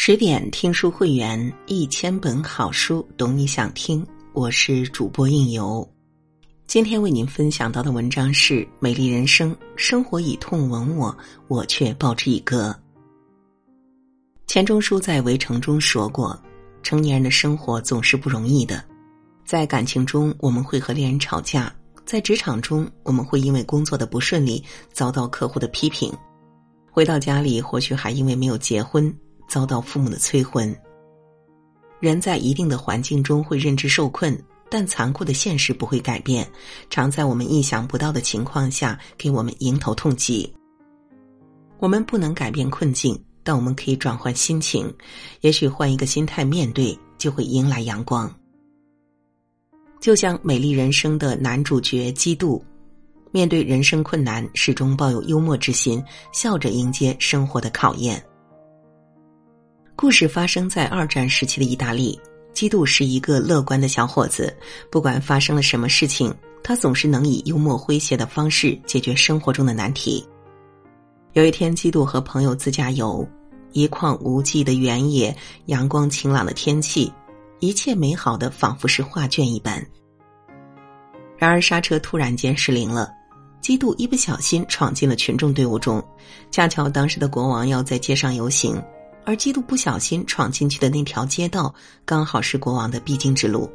十点听书会员，一千本好书，懂你想听。我是主播应由，今天为您分享到的文章是《美丽人生》，生活以痛吻我，我却报之以歌。钱钟书在《围城》中说过：“成年人的生活总是不容易的，在感情中我们会和恋人吵架，在职场中我们会因为工作的不顺利遭到客户的批评，回到家里或许还因为没有结婚。”遭到父母的催婚，人在一定的环境中会认知受困，但残酷的现实不会改变，常在我们意想不到的情况下给我们迎头痛击。我们不能改变困境，但我们可以转换心情，也许换一个心态面对，就会迎来阳光。就像《美丽人生》的男主角基督，面对人生困难，始终抱有幽默之心，笑着迎接生活的考验。故事发生在二战时期的意大利。基督是一个乐观的小伙子，不管发生了什么事情，他总是能以幽默诙谐的方式解决生活中的难题。有一天，基督和朋友自驾游，一望无际的原野，阳光晴朗的天气，一切美好的仿佛是画卷一般。然而，刹车突然间失灵了，基督一不小心闯进了群众队伍中，恰巧当时的国王要在街上游行。而基督不小心闯进去的那条街道，刚好是国王的必经之路。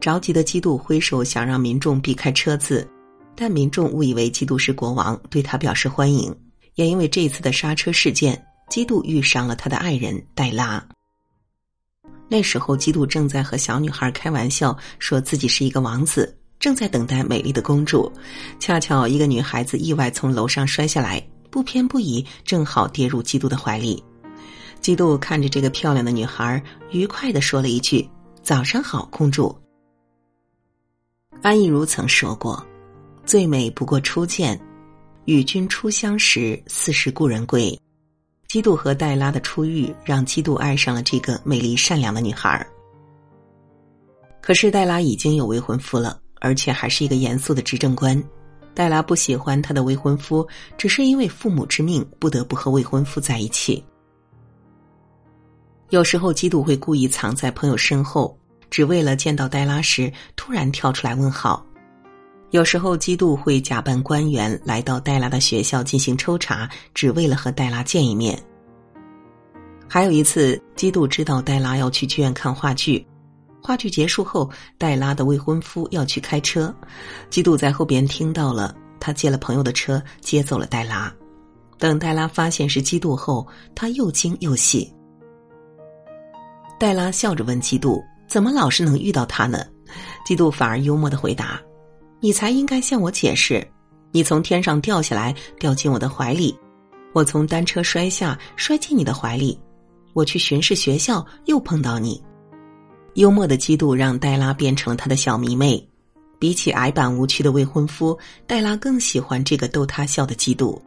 着急的基督挥手想让民众避开车子，但民众误以为基督是国王，对他表示欢迎。也因为这一次的刹车事件，基督遇上了他的爱人黛拉。那时候，基督正在和小女孩开玩笑，说自己是一个王子，正在等待美丽的公主。恰巧一个女孩子意外从楼上摔下来，不偏不倚，正好跌入基督的怀里。基督看着这个漂亮的女孩，愉快的说了一句：“早上好，公主。”安逸如曾说过：“最美不过初见，与君初相识，似是故人归。”基督和黛拉的初遇，让基督爱上了这个美丽善良的女孩。可是黛拉已经有未婚夫了，而且还是一个严肃的执政官。黛拉不喜欢她的未婚夫，只是因为父母之命，不得不和未婚夫在一起。有时候，基督会故意藏在朋友身后，只为了见到黛拉时突然跳出来问好。有时候，基督会假扮官员来到黛拉的学校进行抽查，只为了和黛拉见一面。还有一次，基督知道黛拉要去剧院看话剧，话剧结束后，黛拉的未婚夫要去开车，基督在后边听到了，他借了朋友的车接走了黛拉。等黛拉发现是基督后，他又惊又喜。黛拉笑着问基督：“怎么老是能遇到他呢？”基督反而幽默的回答：“你才应该向我解释。你从天上掉下来，掉进我的怀里；我从单车摔下，摔进你的怀里；我去巡视学校，又碰到你。”幽默的基督让黛拉变成了他的小迷妹。比起矮板无趣的未婚夫，黛拉更喜欢这个逗他笑的基督。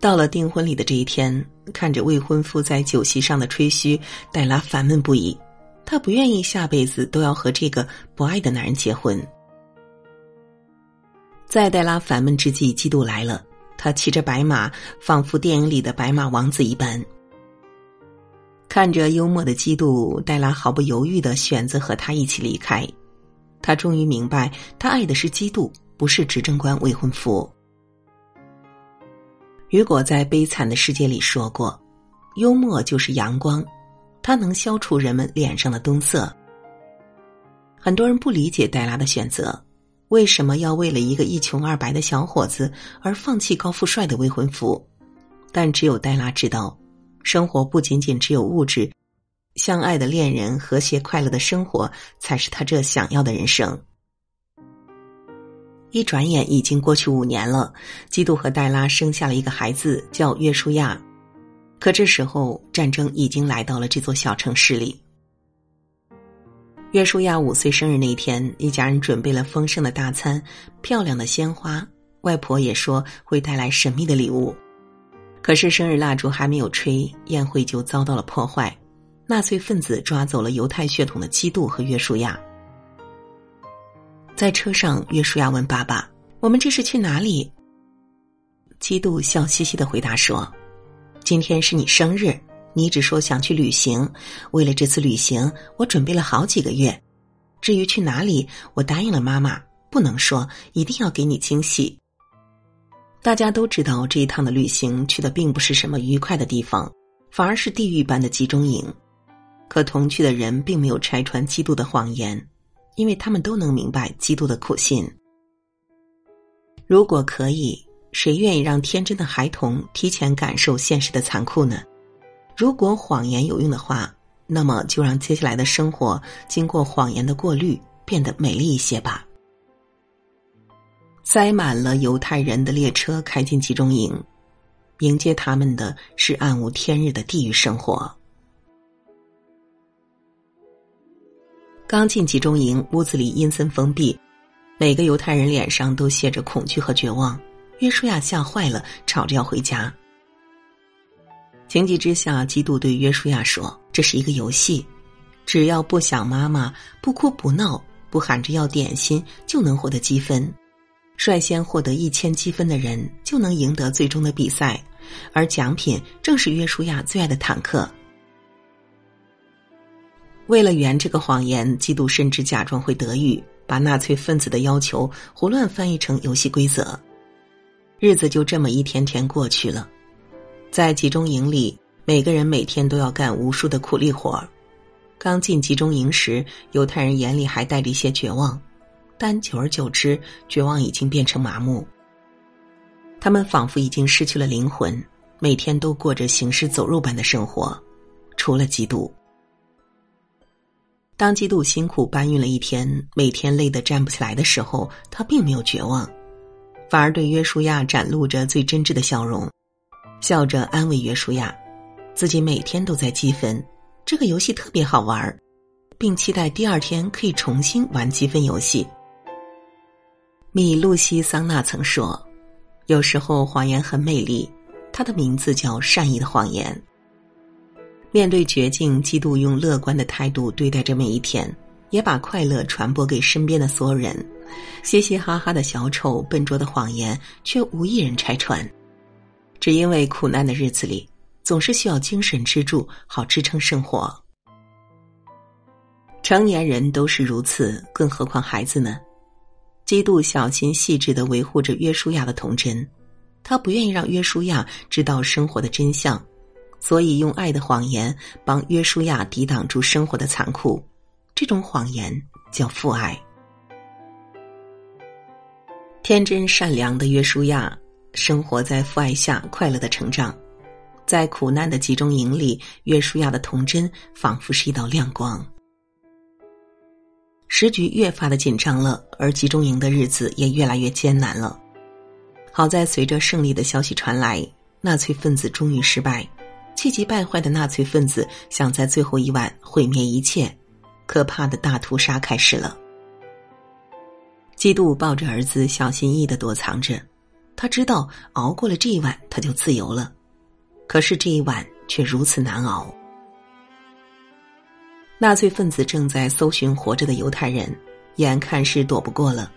到了订婚礼的这一天，看着未婚夫在酒席上的吹嘘，黛拉烦闷不已。她不愿意下辈子都要和这个不爱的男人结婚。在黛拉烦闷之际，基督来了。他骑着白马，仿佛电影里的白马王子一般。看着幽默的基督，黛拉毫不犹豫的选择和他一起离开。他终于明白，他爱的是基督，不是执政官未婚夫。雨果在《悲惨的世界》里说过：“幽默就是阳光，它能消除人们脸上的冬色。”很多人不理解黛拉的选择，为什么要为了一个一穷二白的小伙子而放弃高富帅的未婚夫？但只有黛拉知道，生活不仅仅只有物质，相爱的恋人和谐快乐的生活才是他这想要的人生。一转眼已经过去五年了，基督和黛拉生下了一个孩子，叫约书亚。可这时候，战争已经来到了这座小城市里。约书亚五岁生日那天，一家人准备了丰盛的大餐、漂亮的鲜花，外婆也说会带来神秘的礼物。可是生日蜡烛还没有吹，宴会就遭到了破坏，纳粹分子抓走了犹太血统的基督和约书亚。在车上，约书亚问爸爸：“我们这是去哪里？”基督笑嘻嘻的回答说：“今天是你生日，你只说想去旅行，为了这次旅行，我准备了好几个月。至于去哪里，我答应了妈妈，不能说，一定要给你惊喜。大家都知道，这一趟的旅行去的并不是什么愉快的地方，反而是地狱般的集中营。可同去的人并没有拆穿基督的谎言，因为他们都能明白基督的苦心。如果可以，谁愿意让天真的孩童提前感受现实的残酷呢？如果谎言有用的话，那么就让接下来的生活经过谎言的过滤，变得美丽一些吧。塞满了犹太人的列车开进集中营，迎接他们的是暗无天日的地狱生活。刚进集中营，屋子里阴森封闭，每个犹太人脸上都写着恐惧和绝望。约书亚吓坏了，吵着要回家。情急之下，基督对约书亚说：“这是一个游戏，只要不想妈妈，不哭不闹，不喊着要点心，就能获得积分。”率先获得一千积分的人就能赢得最终的比赛，而奖品正是约书亚最爱的坦克。为了圆这个谎言，基督甚至假装会德语，把纳粹分子的要求胡乱翻译成游戏规则。日子就这么一天天过去了，在集中营里，每个人每天都要干无数的苦力活刚进集中营时，犹太人眼里还带着一些绝望。但久而久之，绝望已经变成麻木。他们仿佛已经失去了灵魂，每天都过着行尸走肉般的生活，除了基督。当基督辛苦搬运了一天，每天累得站不起来的时候，他并没有绝望，反而对约书亚展露着最真挚的笑容，笑着安慰约书亚，自己每天都在积分，这个游戏特别好玩，并期待第二天可以重新玩积分游戏。米露西桑娜曾说：“有时候谎言很美丽，它的名字叫善意的谎言。”面对绝境，基督用乐观的态度对待着每一天，也把快乐传播给身边的所有人。嘻嘻哈哈的小丑，笨拙的谎言，却无一人拆穿。只因为苦难的日子里，总是需要精神支柱，好支撑生活。成年人都是如此，更何况孩子呢？基督小心细致的维护着约书亚的童真，他不愿意让约书亚知道生活的真相，所以用爱的谎言帮约书亚抵挡住生活的残酷。这种谎言叫父爱。天真善良的约书亚生活在父爱下，快乐的成长。在苦难的集中营里，约书亚的童真仿佛是一道亮光。时局越发的紧张了，而集中营的日子也越来越艰难了。好在随着胜利的消息传来，纳粹分子终于失败。气急败坏的纳粹分子想在最后一晚毁灭一切，可怕的大屠杀开始了。基督抱着儿子，小心翼翼的躲藏着，他知道熬过了这一晚，他就自由了。可是这一晚却如此难熬。纳粹分子正在搜寻活着的犹太人，眼看是躲不过了。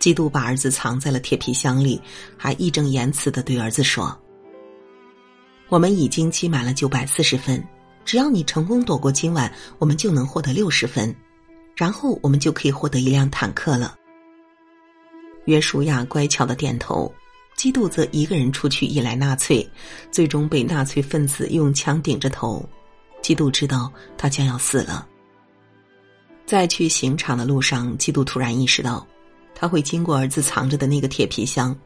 基督把儿子藏在了铁皮箱里，还义正言辞的对儿子说：“我们已经积满了九百四十分，只要你成功躲过今晚，我们就能获得六十分，然后我们就可以获得一辆坦克了。”约书亚乖巧的点头，基督则一个人出去引来纳粹，最终被纳粹分子用枪顶着头。基督知道他将要死了。在去刑场的路上，基督突然意识到，他会经过儿子藏着的那个铁皮箱。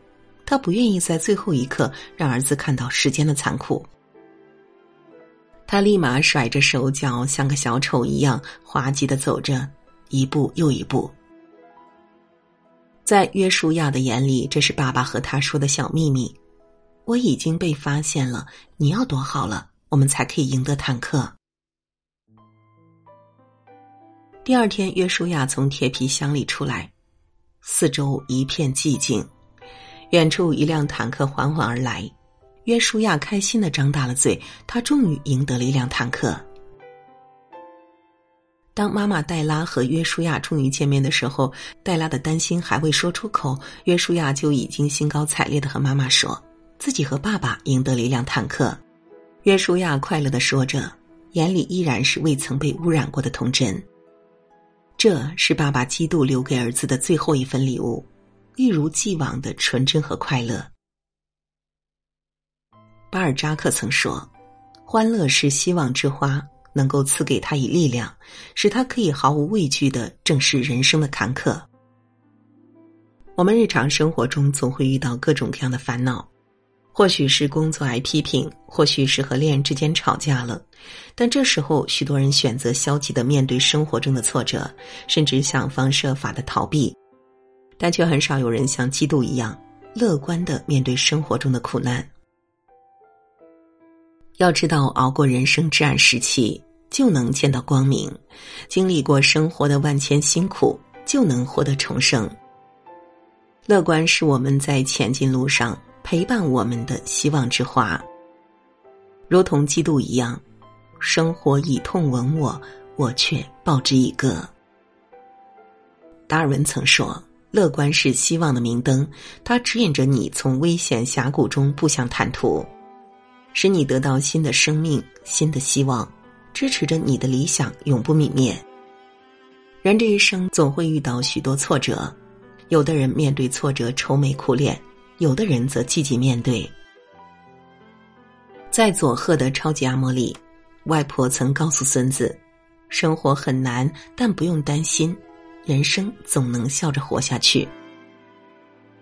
他不愿意在最后一刻让儿子看到世间的残酷。他立马甩着手脚，像个小丑一样滑稽的走着，一步又一步。在约书亚的眼里，这是爸爸和他说的小秘密。我已经被发现了，你要躲好了。我们才可以赢得坦克。第二天，约书亚从铁皮箱里出来，四周一片寂静。远处一辆坦克缓缓而来，约书亚开心的张大了嘴，他终于赢得了一辆坦克。当妈妈黛拉和约书亚终于见面的时候，黛拉的担心还未说出口，约书亚就已经兴高采烈的和妈妈说，自己和爸爸赢得了一辆坦克。约书亚快乐的说着，眼里依然是未曾被污染过的童真。这是爸爸基督留给儿子的最后一份礼物，一如既往的纯真和快乐。巴尔扎克曾说：“欢乐是希望之花，能够赐给他以力量，使他可以毫无畏惧的正视人生的坎坷。”我们日常生活中总会遇到各种各样的烦恼。或许是工作挨批评，或许是和恋人之间吵架了，但这时候许多人选择消极的面对生活中的挫折，甚至想方设法的逃避，但却很少有人像基督一样乐观的面对生活中的苦难。要知道，熬过人生至暗时期，就能见到光明；经历过生活的万千辛苦，就能获得重生。乐观是我们在前进路上。陪伴我们的希望之花，如同基督一样，生活以痛吻我，我却报之以歌。达尔文曾说：“乐观是希望的明灯，它指引着你从危险峡谷中步向坦途，使你得到新的生命、新的希望，支持着你的理想永不泯灭。”人这一生总会遇到许多挫折，有的人面对挫折愁眉苦脸。有的人则积极面对。在佐贺的超级阿嬷里，外婆曾告诉孙子：“生活很难，但不用担心，人生总能笑着活下去。”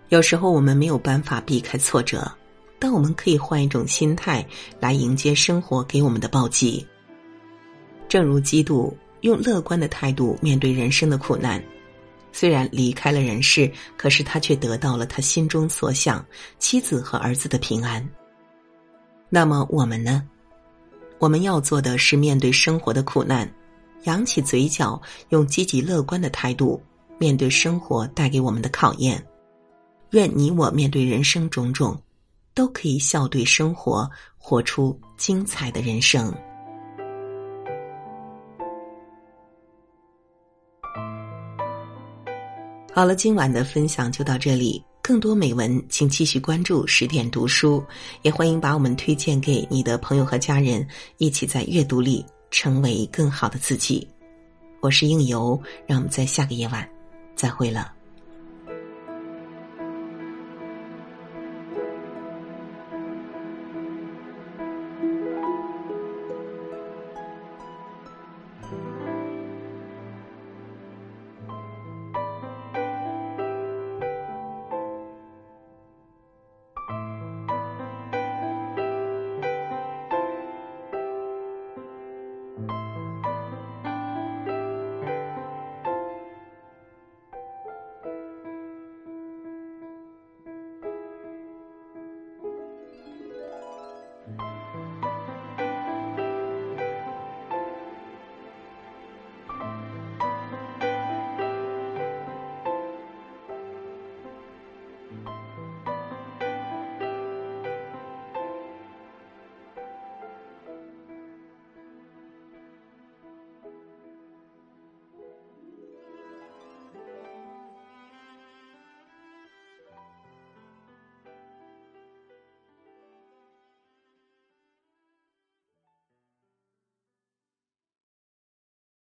有时候我们没有办法避开挫折，但我们可以换一种心态来迎接生活给我们的暴击。正如基督用乐观的态度面对人生的苦难。虽然离开了人世，可是他却得到了他心中所想，妻子和儿子的平安。那么我们呢？我们要做的是面对生活的苦难，扬起嘴角，用积极乐观的态度面对生活带给我们的考验。愿你我面对人生种种，都可以笑对生活，活出精彩的人生。好了，今晚的分享就到这里。更多美文，请继续关注十点读书，也欢迎把我们推荐给你的朋友和家人，一起在阅读里成为更好的自己。我是应由，让我们在下个夜晚再会了。